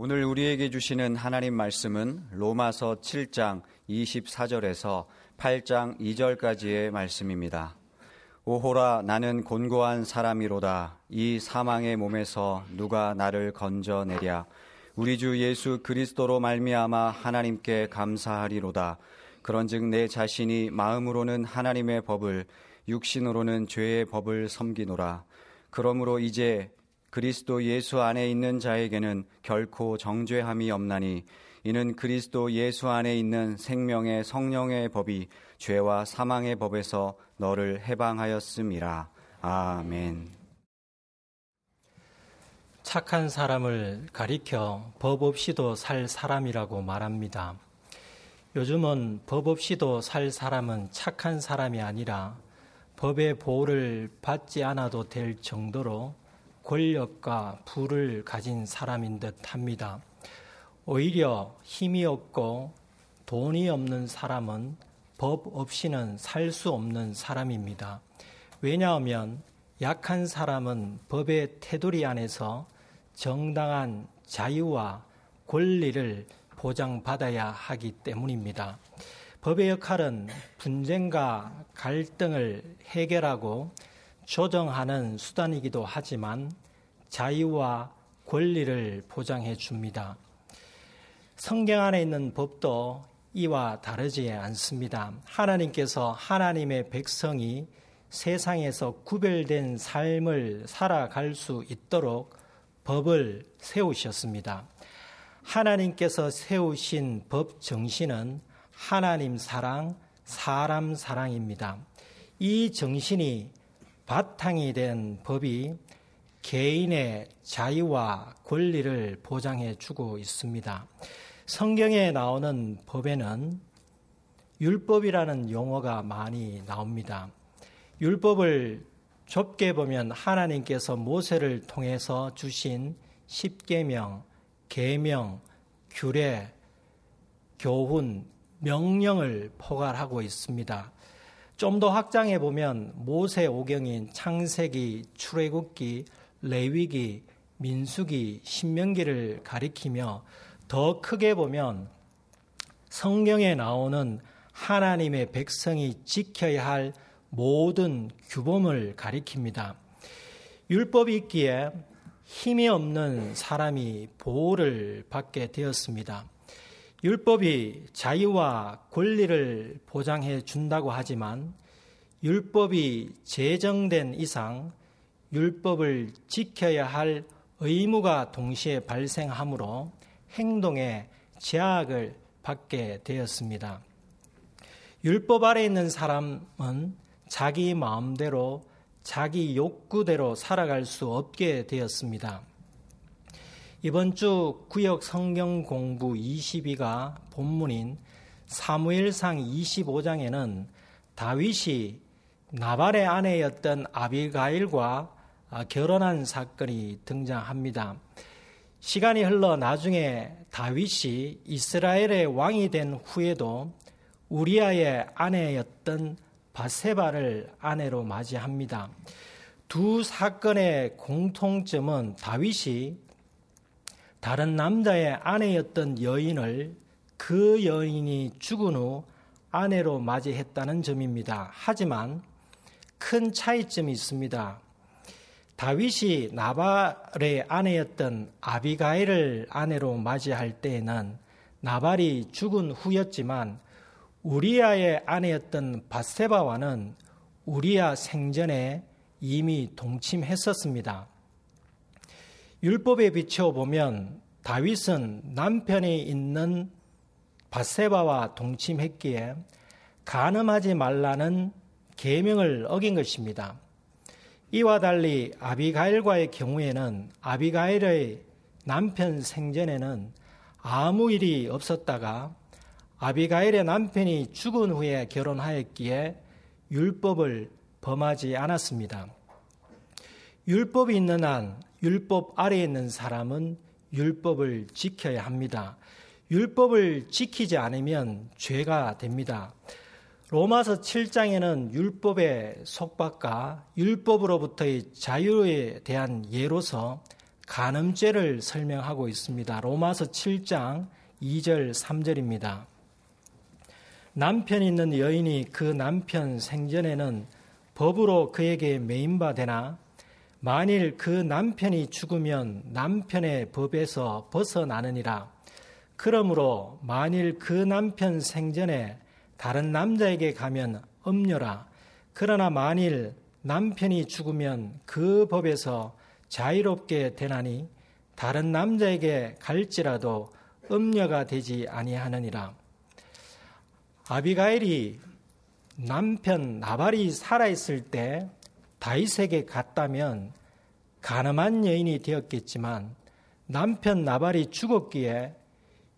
오늘 우리에게 주시는 하나님 말씀은 로마서 7장 24절에서 8장 2절까지의 말씀입니다. 오호라 나는 곤고한 사람이로다. 이 사망의 몸에서 누가 나를 건져내랴? 우리 주 예수 그리스도로 말미암아 하나님께 감사하리로다. 그런즉 내 자신이 마음으로는 하나님의 법을 육신으로는 죄의 법을 섬기노라. 그러므로 이제 그리스도 예수 안에 있는 자에게는 결코 정죄함이 없나니 이는 그리스도 예수 안에 있는 생명의 성령의 법이 죄와 사망의 법에서 너를 해방하였음이라. 아멘. 착한 사람을 가리켜 법 없이도 살 사람이라고 말합니다. 요즘은 법 없이도 살 사람은 착한 사람이 아니라 법의 보호를 받지 않아도 될 정도로 권력과 부를 가진 사람인 듯 합니다. 오히려 힘이 없고 돈이 없는 사람은 법 없이는 살 수 없는 사람입니다. 왜냐하면 약한 사람은 법의 테두리 안에서 정당한 자유와 권리를 보장받아야 하기 때문입니다. 법의 역할은 분쟁과 갈등을 해결하고 조정하는 수단이기도 하지만 자유와 권리를 보장해 줍니다. 성경 안에 있는 법도 이와 다르지 않습니다. 하나님께서 하나님의 백성이 세상에서 구별된 삶을 살아갈 수 있도록 법을 세우셨습니다. 하나님께서 세우신 법 정신은 하나님 사랑, 사람 사랑입니다. 이 정신이 바탕이 된 법이 개인의 자유와 권리를 보장해 주고 있습니다. 성경에 나오는 법에는 율법이라는 용어가 많이 나옵니다. 율법을 좁게 보면 하나님께서 모세를 통해서 주신 십계명, 계명, 규례, 교훈, 명령을 포괄하고 있습니다. 좀 더 확장해 보면 모세 오경인 창세기, 출애굽기, 레위기, 민수기, 신명기를 가리키며 더 크게 보면 성경에 나오는 하나님의 백성이 지켜야 할 모든 규범을 가리킵니다. 율법이 있기에 힘이 없는 사람이 보호를 받게 되었습니다. 율법이 자유와 권리를 보장해 준다고 하지만 율법이 제정된 이상 율법을 지켜야 할 의무가 동시에 발생하므로 행동에 제약을 받게 되었습니다. 율법 아래 있는 사람은 자기 마음대로 자기 욕구대로 살아갈 수 없게 되었습니다. 이번 주 구역 성경 공부 22가 본문인 사무엘상 25장에는 다윗이 나발의 아내였던 아비가일과 결혼한 사건이 등장합니다. 시간이 흘러 나중에 다윗이 이스라엘의 왕이 된 후에도 우리아의 아내였던 바세바를 아내로 맞이합니다. 두 사건의 공통점은 다윗이 다른 남자의 아내였던 여인을 그 여인이 죽은 후 아내로 맞이했다는 점입니다. 하지만 큰 차이점이 있습니다. 다윗이 나발의 아내였던 아비가일을 아내로 맞이할 때에는 나발이 죽은 후였지만 우리아의 아내였던 바세바와는 우리아 생전에 이미 동침했었습니다. 율법에 비추어 보면 다윗은 남편이 있는 바세바와 동침했기에 간음하지 말라는 계명을 어긴 것입니다. 이와 달리 아비가일과의 경우에는 아비가일의 남편 생전에는 아무 일이 없었다가 아비가일의 남편이 죽은 후에 결혼하였기에 율법을 범하지 않았습니다. 율법이 있는 한 율법 아래에 있는 사람은 율법을 지켜야 합니다. 율법을 지키지 않으면 죄가 됩니다. 로마서 7장에는 율법의 속박과 율법으로부터의 자유에 대한 예로서 간음죄를 설명하고 있습니다. 로마서 7장 2절 3절입니다. 남편 있는 여인이 그 남편 생전에는 법으로 그에게 매인바 되나 만일 그 남편이 죽으면 남편의 법에서 벗어나느니라. 그러므로 만일 그 남편 생전에 다른 남자에게 가면 음녀라. 그러나 만일 남편이 죽으면 그 법에서 자유롭게 되나니 다른 남자에게 갈지라도 음녀가 되지 아니하느니라. 아비가일이 남편 나발이 살아있을 때 다윗에게 갔다면 가늠한 여인이 되었겠지만 남편 나발이 죽었기에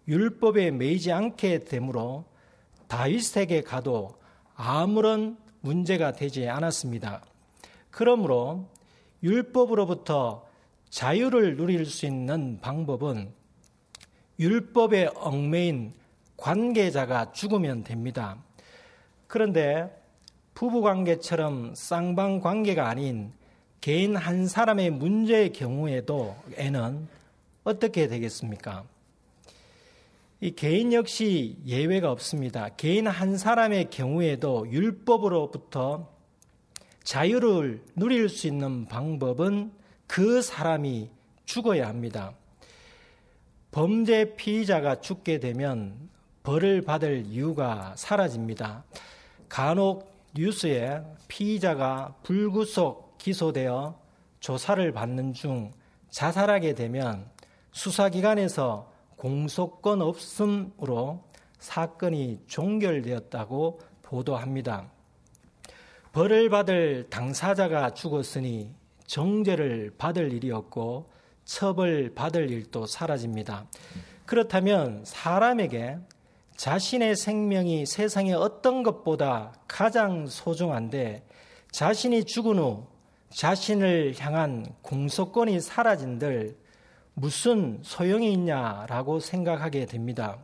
율법에 매이지 않게 되므로 다윗에게 가도 아무런 문제가 되지 않았습니다. 그러므로 율법으로부터 자유를 누릴 수 있는 방법은 율법에 얽매인 관계자가 죽으면 됩니다. 그런데 부부 관계처럼 쌍방 관계가 아닌 개인 한 사람의 문제의 경우에도 애는 어떻게 되겠습니까? 이 개인 역시 예외가 없습니다. 개인 한 사람의 경우에도 율법으로부터 자유를 누릴 수 있는 방법은 그 사람이 죽어야 합니다. 범죄 피의자가 죽게 되면 벌을 받을 이유가 사라집니다. 간혹 뉴스에 피의자가 불구속 기소되어 조사를 받는 중 자살하게 되면 수사기관에서 공소권 없음으로 사건이 종결되었다고 보도합니다. 벌을 받을 당사자가 죽었으니 정죄를 받을 일이 없고 처벌 받을 일도 사라집니다. 그렇다면 사람에게 자신의 생명이 세상의 어떤 것보다 가장 소중한데 자신이 죽은 후 자신을 향한 공소권이 사라진들 무슨 소용이 있냐라고 생각하게 됩니다.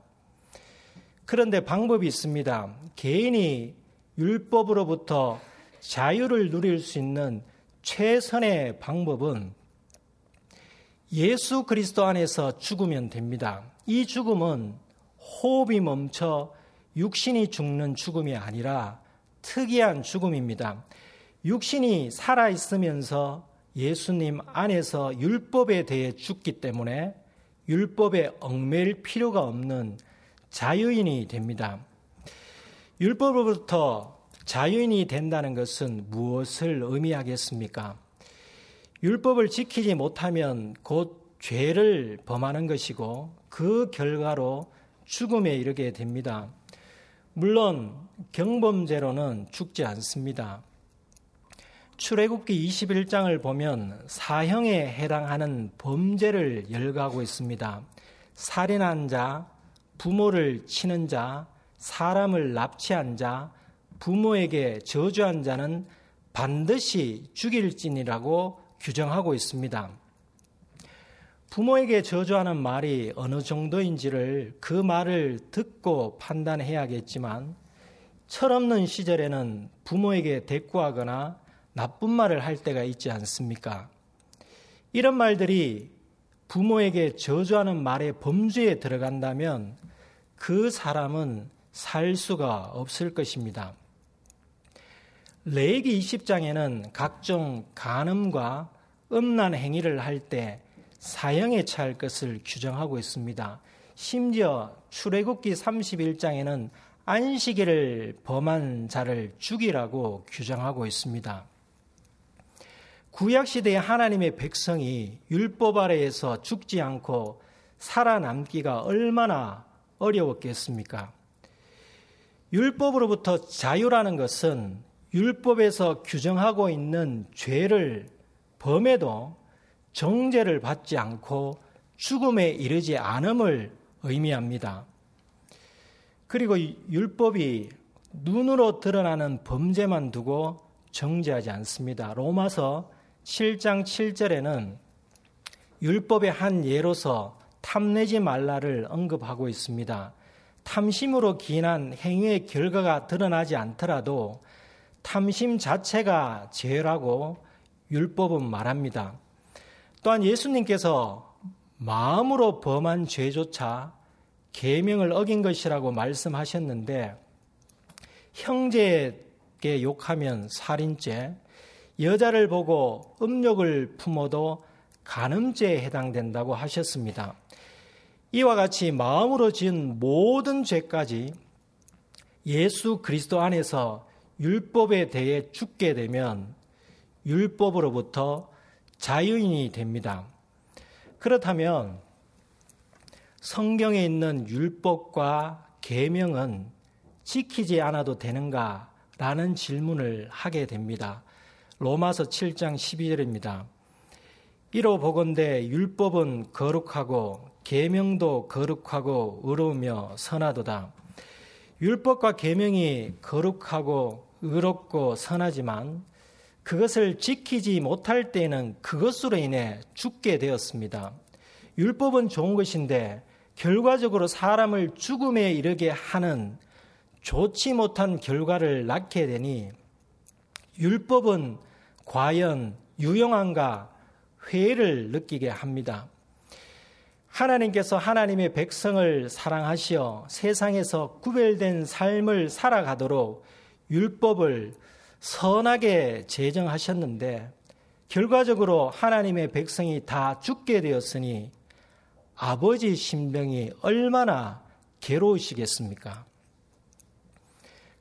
그런데 방법이 있습니다. 개인이 율법으로부터 자유를 누릴 수 있는 최선의 방법은 예수 그리스도 안에서 죽으면 됩니다. 이 죽음은 호흡이 멈춰 육신이 죽는 죽음이 아니라 특이한 죽음입니다. 육신이 살아있으면서 예수님 안에서 율법에 대해 죽기 때문에 율법에 얽매일 필요가 없는 자유인이 됩니다. 율법으로부터 자유인이 된다는 것은 무엇을 의미하겠습니까? 율법을 지키지 못하면 곧 죄를 범하는 것이고 그 결과로 죽음에 이르게 됩니다. 물론 경범죄로는 죽지 않습니다. 출애굽기 21장을 보면 사형에 해당하는 범죄를 열거하고 있습니다. 살인한 자, 부모를 치는 자, 사람을 납치한 자, 부모에게 저주한 자는 반드시 죽일진이라고 규정하고 있습니다. 부모에게 저주하는 말이 어느 정도인지를 그 말을 듣고 판단해야겠지만 철없는 시절에는 부모에게 대꾸하거나 나쁜 말을 할 때가 있지 않습니까? 이런 말들이 부모에게 저주하는 말의 범주에 들어간다면 그 사람은 살 수가 없을 것입니다. 레이기 20장에는 각종 간음과 음란 행위를 할 때 사형에 처할 것을 규정하고 있습니다. 심지어 출애굽기 31장에는 안식일을 범한 자를 죽이라고 규정하고 있습니다. 구약 시대의 하나님의 백성이 율법 아래에서 죽지 않고 살아남기가 얼마나 어려웠겠습니까? 율법으로부터 자유라는 것은 율법에서 규정하고 있는 죄를 범해도 정죄를 받지 않고 죽음에 이르지 않음을 의미합니다. 그리고 율법이 눈으로 드러나는 범죄만 두고 정죄하지 않습니다. 로마서 7장 7절에는 율법의 한 예로서 탐내지 말라를 언급하고 있습니다. 탐심으로 기인한 행위의 결과가 드러나지 않더라도 탐심 자체가 죄라고 율법은 말합니다. 또한 예수님께서 마음으로 범한 죄조차 계명을 어긴 것이라고 말씀하셨는데 형제에게 욕하면 살인죄, 여자를 보고 음욕을 품어도 간음죄에 해당된다고 하셨습니다. 이와 같이 마음으로 지은 모든 죄까지 예수 그리스도 안에서 율법에 대해 죽게 되면 율법으로부터 자유인이 됩니다. 그렇다면 성경에 있는 율법과 계명은 지키지 않아도 되는가? 라는 질문을 하게 됩니다. 로마서 7장 12절입니다. 이로 보건대 율법은 거룩하고 계명도 거룩하고 의로우며 선하도다. 율법과 계명이 거룩하고 의롭고 선하지만 그것을 지키지 못할 때는 그것으로 인해 죽게 되었습니다. 율법은 좋은 것인데 결과적으로 사람을 죽음에 이르게 하는 좋지 못한 결과를 낳게 되니 율법은 과연 유용한가 회의를 느끼게 합니다. 하나님께서 하나님의 백성을 사랑하시어 세상에서 구별된 삶을 살아가도록 율법을 선하게 제정하셨는데 결과적으로 하나님의 백성이 다 죽게 되었으니 아버지 신병이 얼마나 괴로우시겠습니까?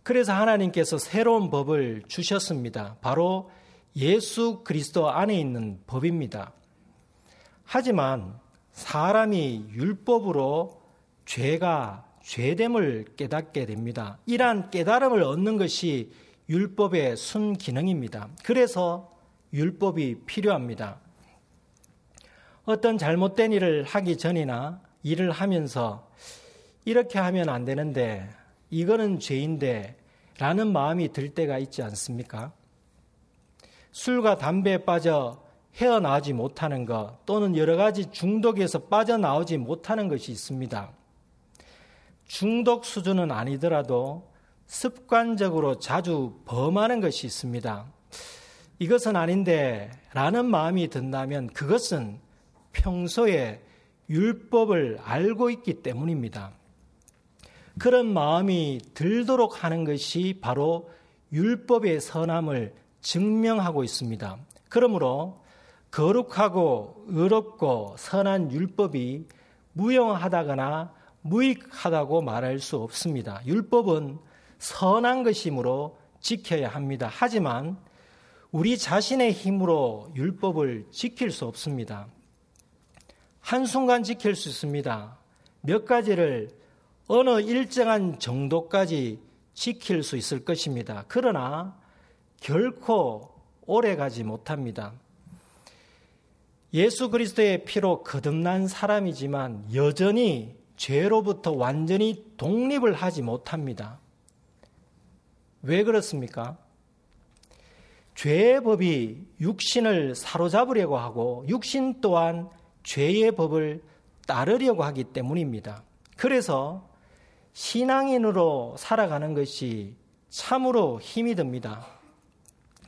그래서 하나님께서 새로운 법을 주셨습니다. 바로 예수 그리스도 안에 있는 법입니다. 하지만 사람이 율법으로 죄가 죄됨을 깨닫게 됩니다. 이러한 깨달음을 얻는 것이 율법의 순기능입니다. 그래서 율법이 필요합니다. 어떤 잘못된 일을 하기 전이나 일을 하면서 이렇게 하면 안 되는데 이거는 죄인데 라는 마음이 들 때가 있지 않습니까? 술과 담배에 빠져 헤어나오지 못하는 것 또는 여러 가지 중독에서 빠져나오지 못하는 것이 있습니다. 중독 수준은 아니더라도 습관적으로 자주 범하는 것이 있습니다. 이것은 아닌데 라는 마음이 든다면 그것은 평소에 율법을 알고 있기 때문입니다. 그런 마음이 들도록 하는 것이 바로 율법의 선함을 증명하고 있습니다. 그러므로 거룩하고 의롭고 선한 율법이 무용하다거나 무익하다고 말할 수 없습니다. 율법은 선한 것이므로 지켜야 합니다. 하지만 우리 자신의 힘으로 율법을 지킬 수 없습니다. 한순간 지킬 수 있습니다. 몇 가지를 어느 일정한 정도까지 지킬 수 있을 것입니다. 그러나 결코 오래 가지 못합니다. 예수 그리스도의 피로 거듭난 사람이지만 여전히 죄로부터 완전히 독립을 하지 못합니다. 왜 그렇습니까? 죄의 법이 육신을 사로잡으려고 하고 육신 또한 죄의 법을 따르려고 하기 때문입니다. 그래서 신앙인으로 살아가는 것이 참으로 힘이 듭니다.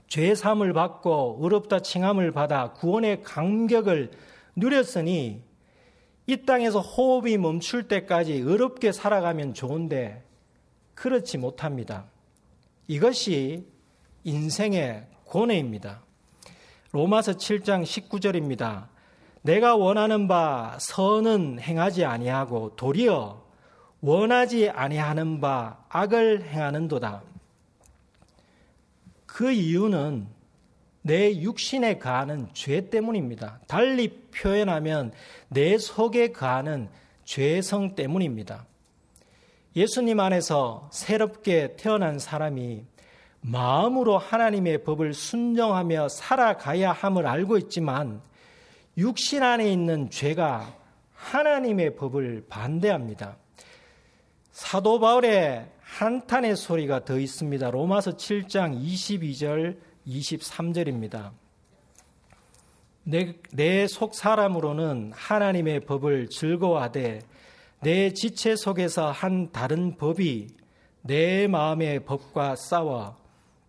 죄 사함을 받고 의롭다 칭함을 받아 구원의 감격을 누렸으니 이 땅에서 호흡이 멈출 때까지 의롭게 살아가면 좋은데 그렇지 못합니다. 이것이 인생의 고뇌입니다. 로마서 7장 19절입니다. 내가 원하는 바 선은 행하지 아니하고 도리어 원하지 아니하는 바 악을 행하는도다. 그 이유는 내 육신에 가하는 죄 때문입니다. 달리 표현하면 내 속에 가하는 죄성 때문입니다. 예수님 안에서 새롭게 태어난 사람이 마음으로 하나님의 법을 순정하며 살아가야 함을 알고 있지만 육신 안에 있는 죄가 하나님의 법을 반대합니다. 사도 바울의 한탄의 소리가 더 있습니다. 로마서 7장 22절 23절입니다. 내 속 사람으로는 하나님의 법을 즐거워하되 내 지체 속에서 한 다른 법이 내 마음의 법과 싸워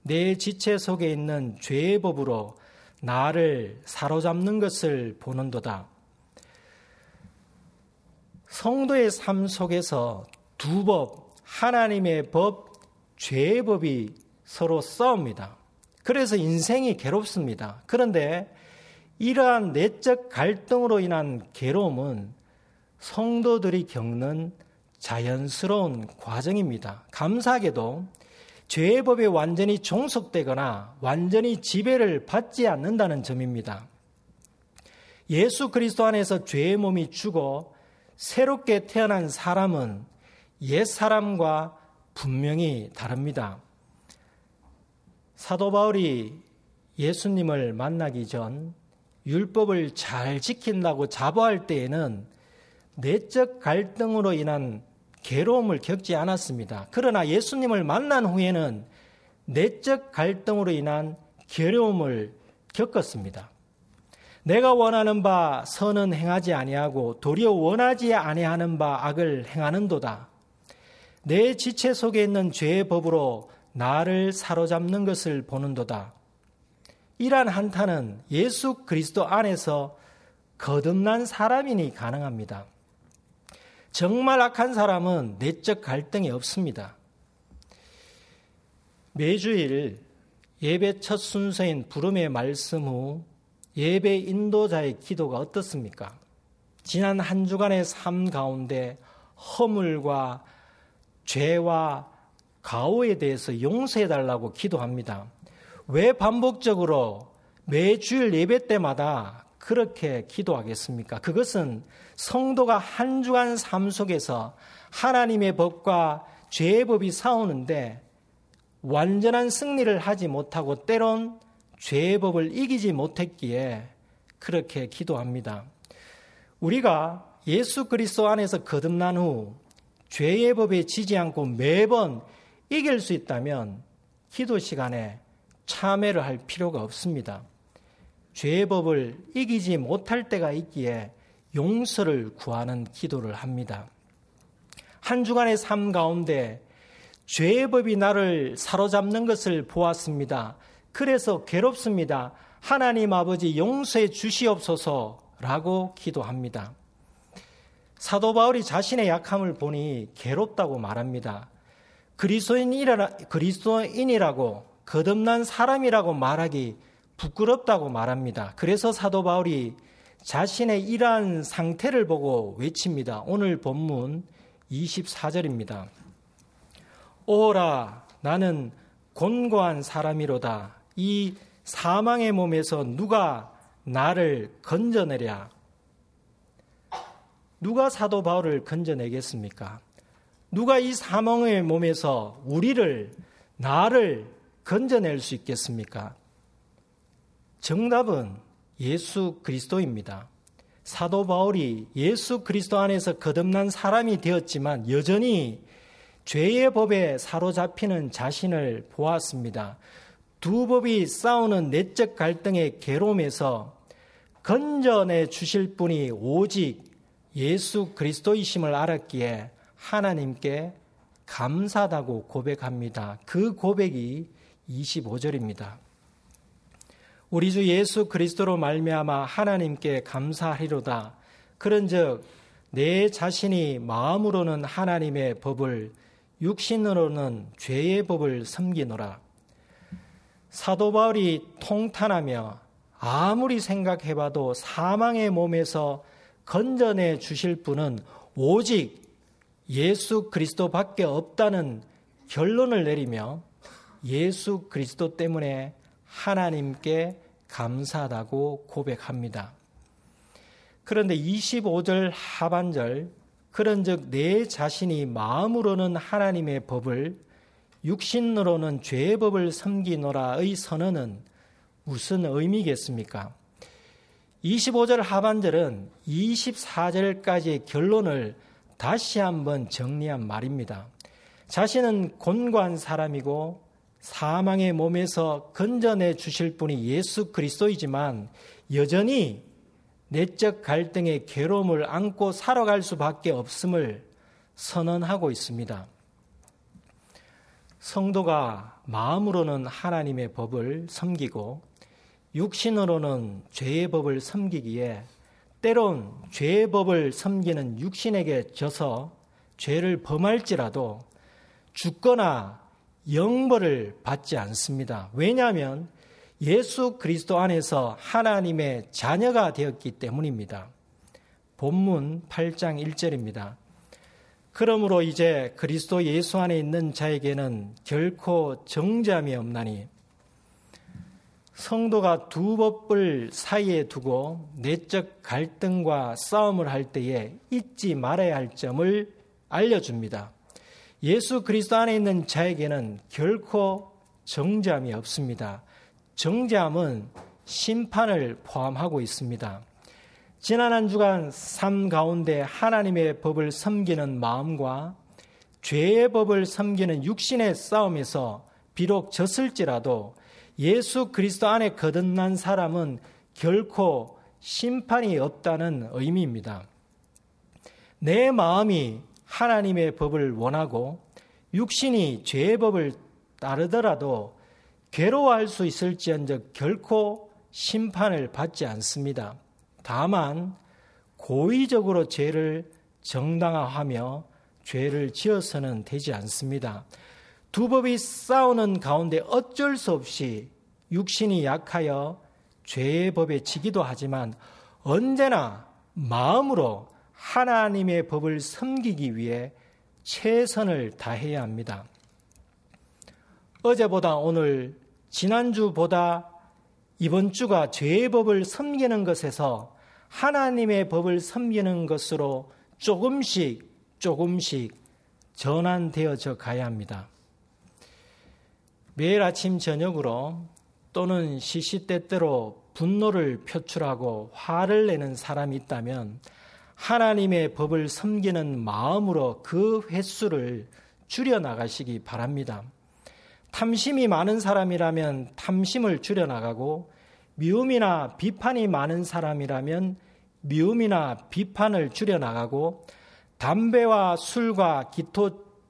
내 지체 속에 있는 죄의 법으로 나를 사로잡는 것을 보는도다. 성도의 삶 속에서 두 법, 하나님의 법, 죄의 법이 서로 싸웁니다. 그래서 인생이 괴롭습니다. 그런데 이러한 내적 갈등으로 인한 괴로움은 성도들이 겪는 자연스러운 과정입니다. 감사하게도 죄의 법에 완전히 종속되거나 완전히 지배를 받지 않는다는 점입니다. 예수 그리스도 안에서 죄의 몸이 죽어 새롭게 태어난 사람은 옛 사람과 분명히 다릅니다. 사도 바울이 예수님을 만나기 전 율법을 잘 지킨다고 자부할 때에는 내적 갈등으로 인한 괴로움을 겪지 않았습니다. 그러나 예수님을 만난 후에는 내적 갈등으로 인한 괴로움을 겪었습니다. 내가 원하는 바 선은 행하지 아니하고 도리어 원하지 아니하는 바 악을 행하는도다. 내 지체 속에 있는 죄의 법으로 나를 사로잡는 것을 보는도다. 이러한 한탄은 예수 그리스도 안에서 거듭난 사람이니 가능합니다. 정말 악한 사람은 내적 갈등이 없습니다. 매주일 예배 첫 순서인 부름의 말씀 후 예배 인도자의 기도가 어떻습니까? 지난 한 주간의 삶 가운데 허물과 죄와 가오에 대해서 용서해 달라고 기도합니다. 왜 반복적으로 매주일 예배 때마다 그렇게 기도하겠습니까? 그것은 성도가 한 주간 삶 속에서 하나님의 법과 죄의 법이 싸우는데 완전한 승리를 하지 못하고 때론 죄의 법을 이기지 못했기에 그렇게 기도합니다. 우리가 예수 그리스도 안에서 거듭난 후 죄의 법에 지지 않고 매번 이길 수 있다면 기도 시간에 참회를 할 필요가 없습니다. 죄의 법을 이기지 못할 때가 있기에 용서를 구하는 기도를 합니다. 한 주간의 삶 가운데 죄의 법이 나를 사로잡는 것을 보았습니다. 그래서 괴롭습니다. 하나님 아버지 용서해 주시옵소서라고 기도합니다. 사도 바울이 자신의 약함을 보니 괴롭다고 말합니다. 그리스도인이라, 그리스도인이라고 거듭난 사람이라고 말하기 부끄럽다고 말합니다. 그래서 사도 바울이 자신의 이러한 상태를 보고 외칩니다. 오늘 본문 24절입니다. 오라, 나는 곤고한 사람이로다. 이 사망의 몸에서 누가 나를 건져내랴? 누가 사도 바울을 건져내겠습니까? 누가 이 사망의 몸에서 우리를, 나를 건져낼 수 있겠습니까? 정답은 예수 그리스도입니다. 사도 바울이 예수 그리스도 안에서 거듭난 사람이 되었지만 여전히 죄의 법에 사로잡히는 자신을 보았습니다. 두 법이 싸우는 내적 갈등의 괴로움에서 건져내 주실 분이 오직 예수 그리스도이심을 알았기에 하나님께 감사하다고 고백합니다. 그 고백이 25절입니다. 우리 주 예수 그리스도로 말미암아 하나님께 감사하리로다. 그런즉 내 자신이 마음으로는 하나님의 법을 육신으로는 죄의 법을 섬기노라. 사도 바울이 통탄하며 아무리 생각해봐도 사망의 몸에서 건져내 주실 분은 오직 예수 그리스도밖에 없다는 결론을 내리며 예수 그리스도 때문에 하나님께 감사하다고 고백합니다. 그런데 25절 하반절 그런즉 내 자신이 마음으로는 하나님의 법을 육신으로는 죄의 법을 섬기노라의 선언은 무슨 의미겠습니까? 25절 하반절은 24절까지의 결론을 다시 한번 정리한 말입니다. 자신은 곤고한 사람이고 사망의 몸에서 건져내 주실 분이 예수 그리스도이지만 여전히 내적 갈등의 괴로움을 안고 살아갈 수밖에 없음을 선언하고 있습니다. 성도가 마음으로는 하나님의 법을 섬기고 육신으로는 죄의 법을 섬기기에 때론 죄의 법을 섬기는 육신에게 져서 죄를 범할지라도 죽거나 영벌을 받지 않습니다. 왜냐하면 예수 그리스도 안에서 하나님의 자녀가 되었기 때문입니다. 본문 8장 1절입니다. 그러므로 이제 그리스도 예수 안에 있는 자에게는 결코 정죄함이 없나니 성도가 두 법을 사이에 두고 내적 갈등과 싸움을 할 때에 잊지 말아야 할 점을 알려줍니다. 예수 그리스도 안에 있는 자에게는 결코 정죄함이 없습니다. 정죄함은 심판을 포함하고 있습니다. 지난 한 주간 삶 가운데 하나님의 법을 섬기는 마음과 죄의 법을 섬기는 육신의 싸움에서 비록 졌을지라도 예수 그리스도 안에 거듭난 사람은 결코 심판이 없다는 의미입니다. 내 마음이 하나님의 법을 원하고 육신이 죄의 법을 따르더라도 괴로워할 수 있을지언정 결코 심판을 받지 않습니다. 다만 고의적으로 죄를 정당화하며 죄를 지어서는 되지 않습니다. 두 법이 싸우는 가운데 어쩔 수 없이 육신이 약하여 죄의 법에 지기도 하지만 언제나 마음으로 하나님의 법을 섬기기 위해 최선을 다해야 합니다. 어제보다 오늘, 지난주보다 이번 주가 죄의 법을 섬기는 것에서 하나님의 법을 섬기는 것으로 조금씩 조금씩 전환되어져 가야 합니다. 매일 아침 저녁으로 또는 시시때때로 분노를 표출하고 화를 내는 사람이 있다면 하나님의 법을 섬기는 마음으로 그 횟수를 줄여 나가시기 바랍니다. 탐심이 많은 사람이라면 탐심을 줄여 나가고 미움이나 비판이 많은 사람이라면 미움이나 비판을 줄여 나가고 담배와 술과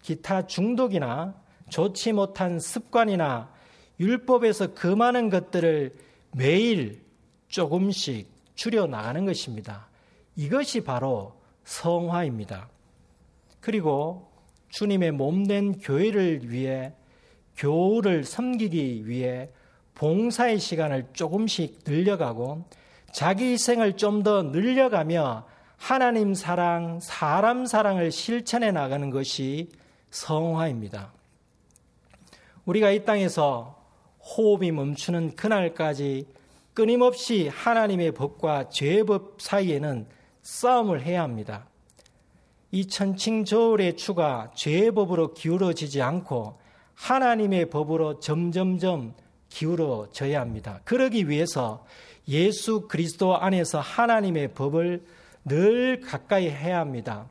기타 중독이나 좋지 못한 습관이나 율법에서 그 많은 것들을 매일 조금씩 줄여 나가는 것입니다. 이것이 바로 성화입니다. 그리고 주님의 몸된 교회를 위해 교우를 섬기기 위해 봉사의 시간을 조금씩 늘려가고 자기 희생을 좀 더 늘려가며 하나님 사랑, 사람 사랑을 실천해 나가는 것이 성화입니다. 우리가 이 땅에서 호흡이 멈추는 그날까지 끊임없이 하나님의 법과 죄의 법 사이에는 싸움을 해야 합니다. 이 천칭 저울의 추가 죄의 법으로 기울어지지 않고 하나님의 법으로 점점점 기울어져야 합니다. 그러기 위해서 예수 그리스도 안에서 하나님의 법을 늘 가까이 해야 합니다.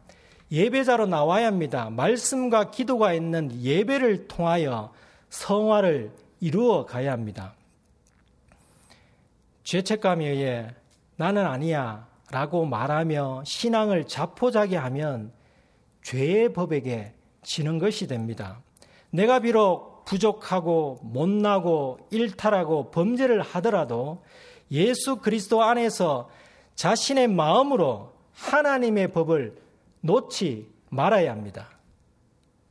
예배자로 나와야 합니다. 말씀과 기도가 있는 예배를 통하여 성화를 이루어 가야 합니다. 죄책감에 의해 나는 아니야 라고 말하며 신앙을 자포자기하면 죄의 법에게 지는 것이 됩니다. 내가 비록 부족하고 못나고 일탈하고 범죄를 하더라도 예수 그리스도 안에서 자신의 마음으로 하나님의 법을 놓지 말아야 합니다.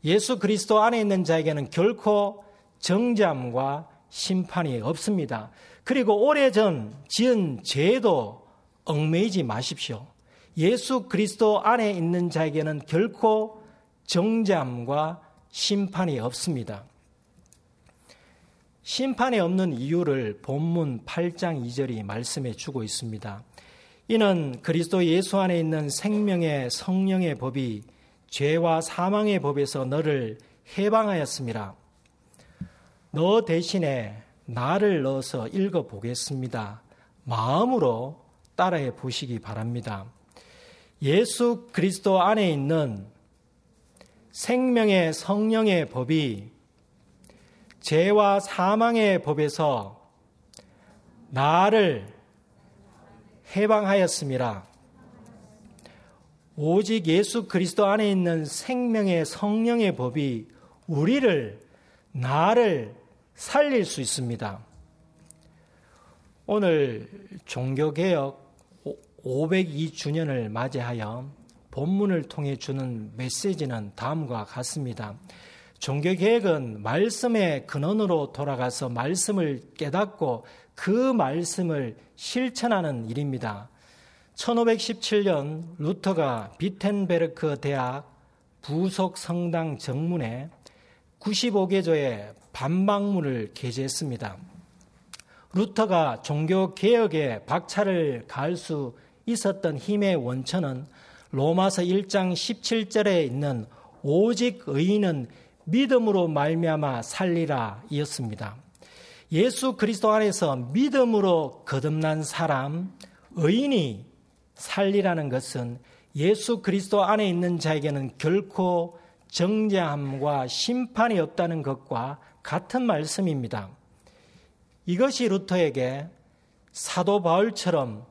예수 그리스도 안에 있는 자에게는 결코 정잠과 심판이 없습니다. 그리고 오래전 지은 죄도 얽매이지 마십시오. 예수 그리스도 안에 있는 자에게는 결코 정잠과 심판이 없습니다. 심판이 없는 이유를 본문 8장 2절이 말씀해 주고 있습니다. 이는 그리스도 예수 안에 있는 생명의 성령의 법이 죄와 사망의 법에서 너를 해방하였습니다. 너 대신에 나를 넣어서 읽어 보겠습니다. 마음으로 따라해 보시기 바랍니다. 예수 그리스도 안에 있는 생명의 성령의 법이 죄와 사망의 법에서 나를 해방하였습니다. 오직 예수 그리스도 안에 있는 생명의 성령의 법이 우리를, 나를 살릴 수 있습니다. 오늘 종교개혁 502주년을 맞이하여 본문을 통해 주는 메시지는 다음과 같습니다. 종교개혁은 말씀의 근원으로 돌아가서 말씀을 깨닫고 그 말씀을 실천하는 일입니다. 1517년 루터가 비텐베르크 대학 부속 성당 정문에 95개조의 반박문을 게재했습니다. 루터가 종교 개혁에 박차를 가할 수 있었던 힘의 원천은 로마서 1장 17절에 있는 오직 의인은 믿음으로 말미암아 살리라 이었습니다. 예수 그리스도 안에서 믿음으로 거듭난 사람 의인이 살리라는 것은 예수 그리스도 안에 있는 자에게는 결코 정죄함과 심판이 없다는 것과 같은 말씀입니다. 이것이 루터에게 사도 바울처럼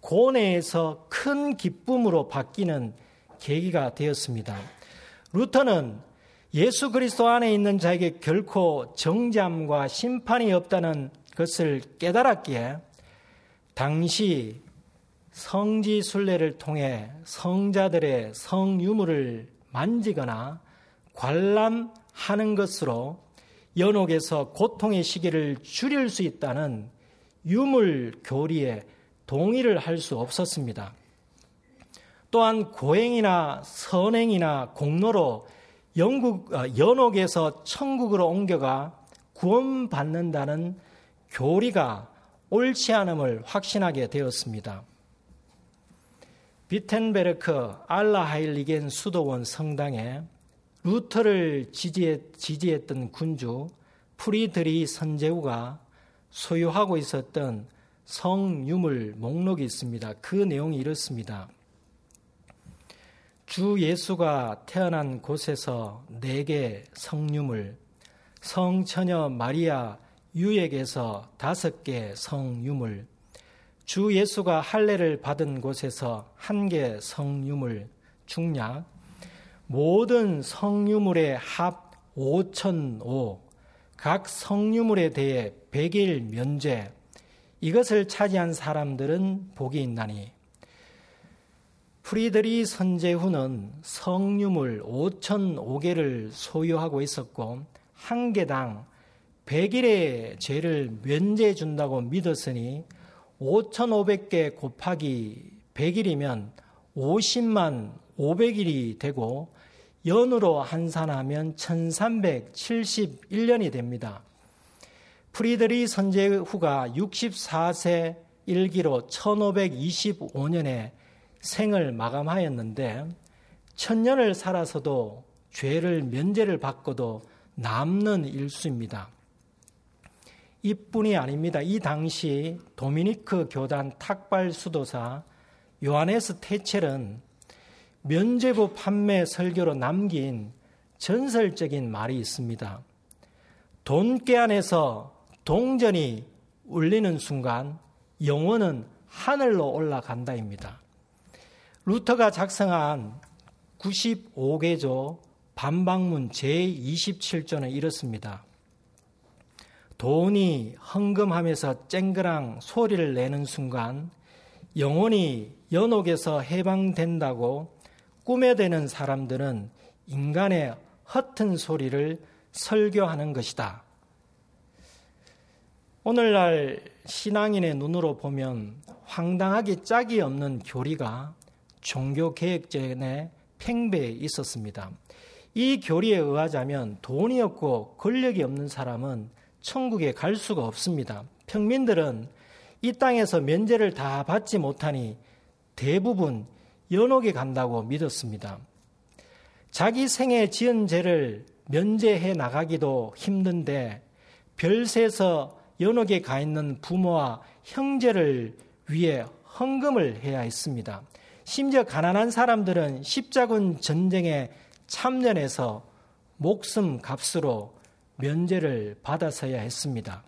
고뇌에서 큰 기쁨으로 바뀌는 계기가 되었습니다. 루터는 예수 그리스도 안에 있는 자에게 결코 정죄함과 심판이 없다는 것을 깨달았기에 당시 성지 순례를 통해 성자들의 성유물을 만지거나 관람하는 것으로 연옥에서 고통의 시기를 줄일 수 있다는 유물 교리에 동의를 할 수 없었습니다. 또한 고행이나 선행이나 공로로 영국 어, 연옥에서 천국으로 옮겨가 구원받는다는 교리가 옳지 않음을 확신하게 되었습니다. 비텐베르크 알라하일리겐 수도원 성당에 루터를 지지했던 군주 프리드리히 선제후가 소유하고 있었던 성유물 목록이 있습니다. 그 내용이 이렇습니다. 주 예수가 태어난 곳에서 네 개 성유물, 성처녀 마리아 유에게서 다섯 개 성유물, 주 예수가 할례를 받은 곳에서 한 개 성유물, 중략, 모든 성유물의 합 5천오, 각 성유물에 대해 100일 면제, 이것을 차지한 사람들은 복이 있나니. 프리드리 선제후는 성유물 5천오개를 소유하고 있었고, 한 개당 100일의 죄를 면제해 준다고 믿었으니, 5,500개 곱하기 100일이면 50만 500일이 되고 연으로 환산하면 1371년이 됩니다. 프리드리 선제후가 64세 일기로 1525년에 생을 마감하였는데 천년을 살아서도 죄를 면제를 받고도 남는 일수입니다. 이뿐이 아닙니다. 이 당시 도미니크 교단 탁발 수도사 요하네스 테첼은 면제부 판매 설교로 남긴 전설적인 말이 있습니다. 돈깨 안에서 동전이 울리는 순간 영혼은 하늘로 올라간다입니다. 루터가 작성한 95개조 반박문 제27조는 이렇습니다. 돈이 헌금하면서 쨍그랑 소리를 내는 순간 영혼이 연옥에서 해방된다고 꾸며대는 사람들은 인간의 허튼 소리를 설교하는 것이다. 오늘날 신앙인의 눈으로 보면 황당하게 짝이 없는 교리가 종교개혁전에 팽배해 있었습니다. 이 교리에 의하자면 돈이 없고 권력이 없는 사람은 천국에 갈 수가 없습니다. 평민들은 이 땅에서 면제를 다 받지 못하니 대부분 연옥에 간다고 믿었습니다. 자기 생에 지은 죄를 면제해 나가기도 힘든데 별세에서 연옥에 가 있는 부모와 형제를 위해 헌금을 해야 했습니다. 심지어 가난한 사람들은 십자군 전쟁에 참전해서 목숨 값으로 면제를 받아서야 했습니다.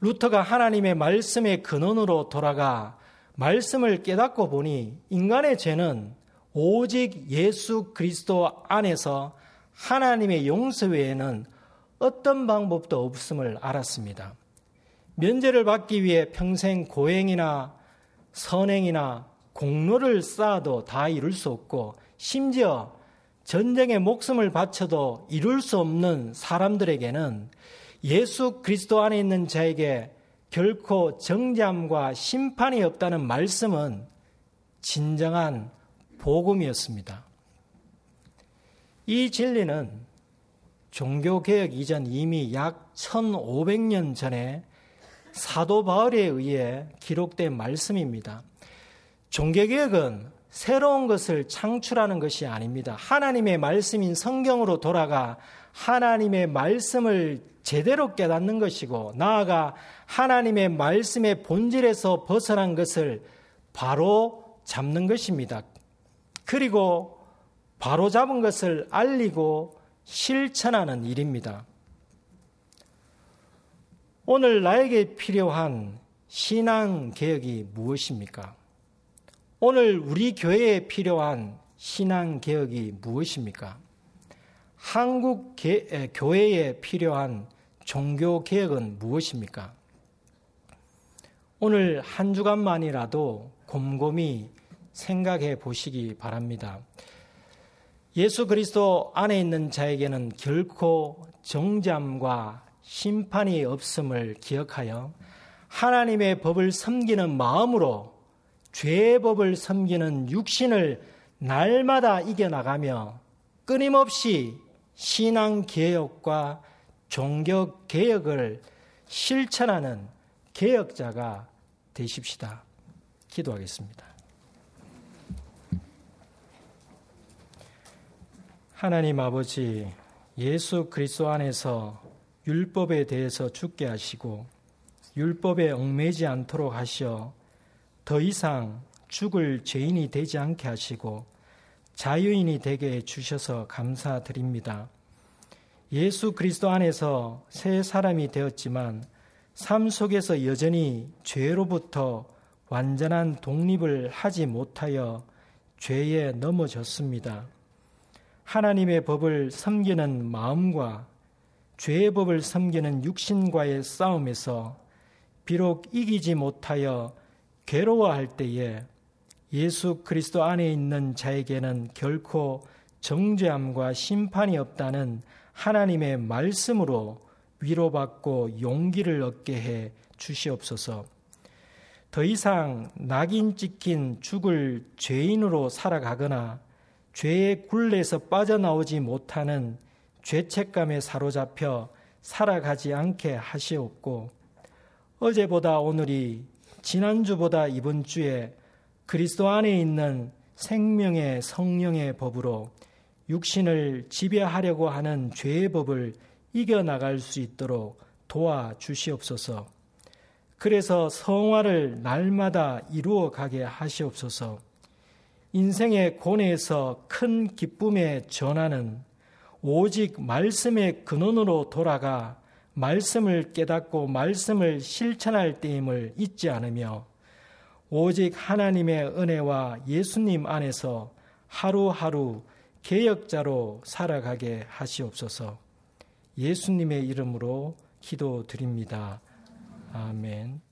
루터가 하나님의 말씀의 근원으로 돌아가 말씀을 깨닫고 보니 인간의 죄는 오직 예수 그리스도 안에서 하나님의 용서 외에는 어떤 방법도 없음을 알았습니다. 면제를 받기 위해 평생 고행이나 선행이나 공로를 쌓아도 다 이룰 수 없고 심지어 전쟁에 목숨을 바쳐도 이룰 수 없는 사람들에게는 예수 그리스도 안에 있는 자에게 결코 정잠과 심판이 없다는 말씀은 진정한 복음이었습니다. 이 진리는 종교개혁 이전 이미 약 1500년 전에 사도 바울에 의해 기록된 말씀입니다. 종교개혁은 새로운 것을 창출하는 것이 아닙니다. 하나님의 말씀인 성경으로 돌아가 하나님의 말씀을 제대로 깨닫는 것이고 나아가 하나님의 말씀의 본질에서 벗어난 것을 바로 잡는 것입니다. 그리고 바로 잡은 것을 알리고 실천하는 일입니다. 오늘 나에게 필요한 신앙 개혁이 무엇입니까? 오늘 우리 교회에 필요한 신앙 개혁이 무엇입니까? 한국 개, 교회에 필요한 종교 개혁은 무엇입니까? 오늘 한 주간만이라도 곰곰이 생각해 보시기 바랍니다. 예수 그리스도 안에 있는 자에게는 결코 정잠과 심판이 없음을 기억하여 하나님의 법을 섬기는 마음으로 죄의 법을 섬기는 육신을 날마다 이겨나가며 끊임없이 신앙 개혁과 종교 개혁을 실천하는 개혁자가 되십시다. 기도하겠습니다. 하나님 아버지, 예수 그리스도 안에서 율법에 대해서 죽게 하시고 율법에 얽매지 않도록 하시어 더 이상 죽을 죄인이 되지 않게 하시고 자유인이 되게 해 주셔서 감사드립니다. 예수 그리스도 안에서 새 사람이 되었지만 삶 속에서 여전히 죄로부터 완전한 독립을 하지 못하여 죄에 넘어졌습니다. 하나님의 법을 섬기는 마음과 죄의 법을 섬기는 육신과의 싸움에서 비록 이기지 못하여 괴로워할 때에 예수 그리스도 안에 있는 자에게는 결코 정죄함과 심판이 없다는 하나님의 말씀으로 위로받고 용기를 얻게 해 주시옵소서. 더 이상 낙인 찍힌 죽을 죄인으로 살아가거나 죄의 굴레에서 빠져나오지 못하는 죄책감에 사로잡혀 살아가지 않게 하시옵고 어제보다 오늘이 지난주보다 이번 주에 그리스도 안에 있는 생명의 성령의 법으로 육신을 지배하려고 하는 죄의 법을 이겨나갈 수 있도록 도와주시옵소서. 그래서 성화를 날마다 이루어 가게 하시옵소서. 인생의 고뇌에서 큰 기쁨의 전환은 오직 말씀의 근원으로 돌아가 말씀을 깨닫고 말씀을 실천할 때임을 잊지 않으며 오직 하나님의 은혜와 예수님 안에서 하루하루 개혁자로 살아가게 하시옵소서 예수님의 이름으로 기도드립니다. 아멘.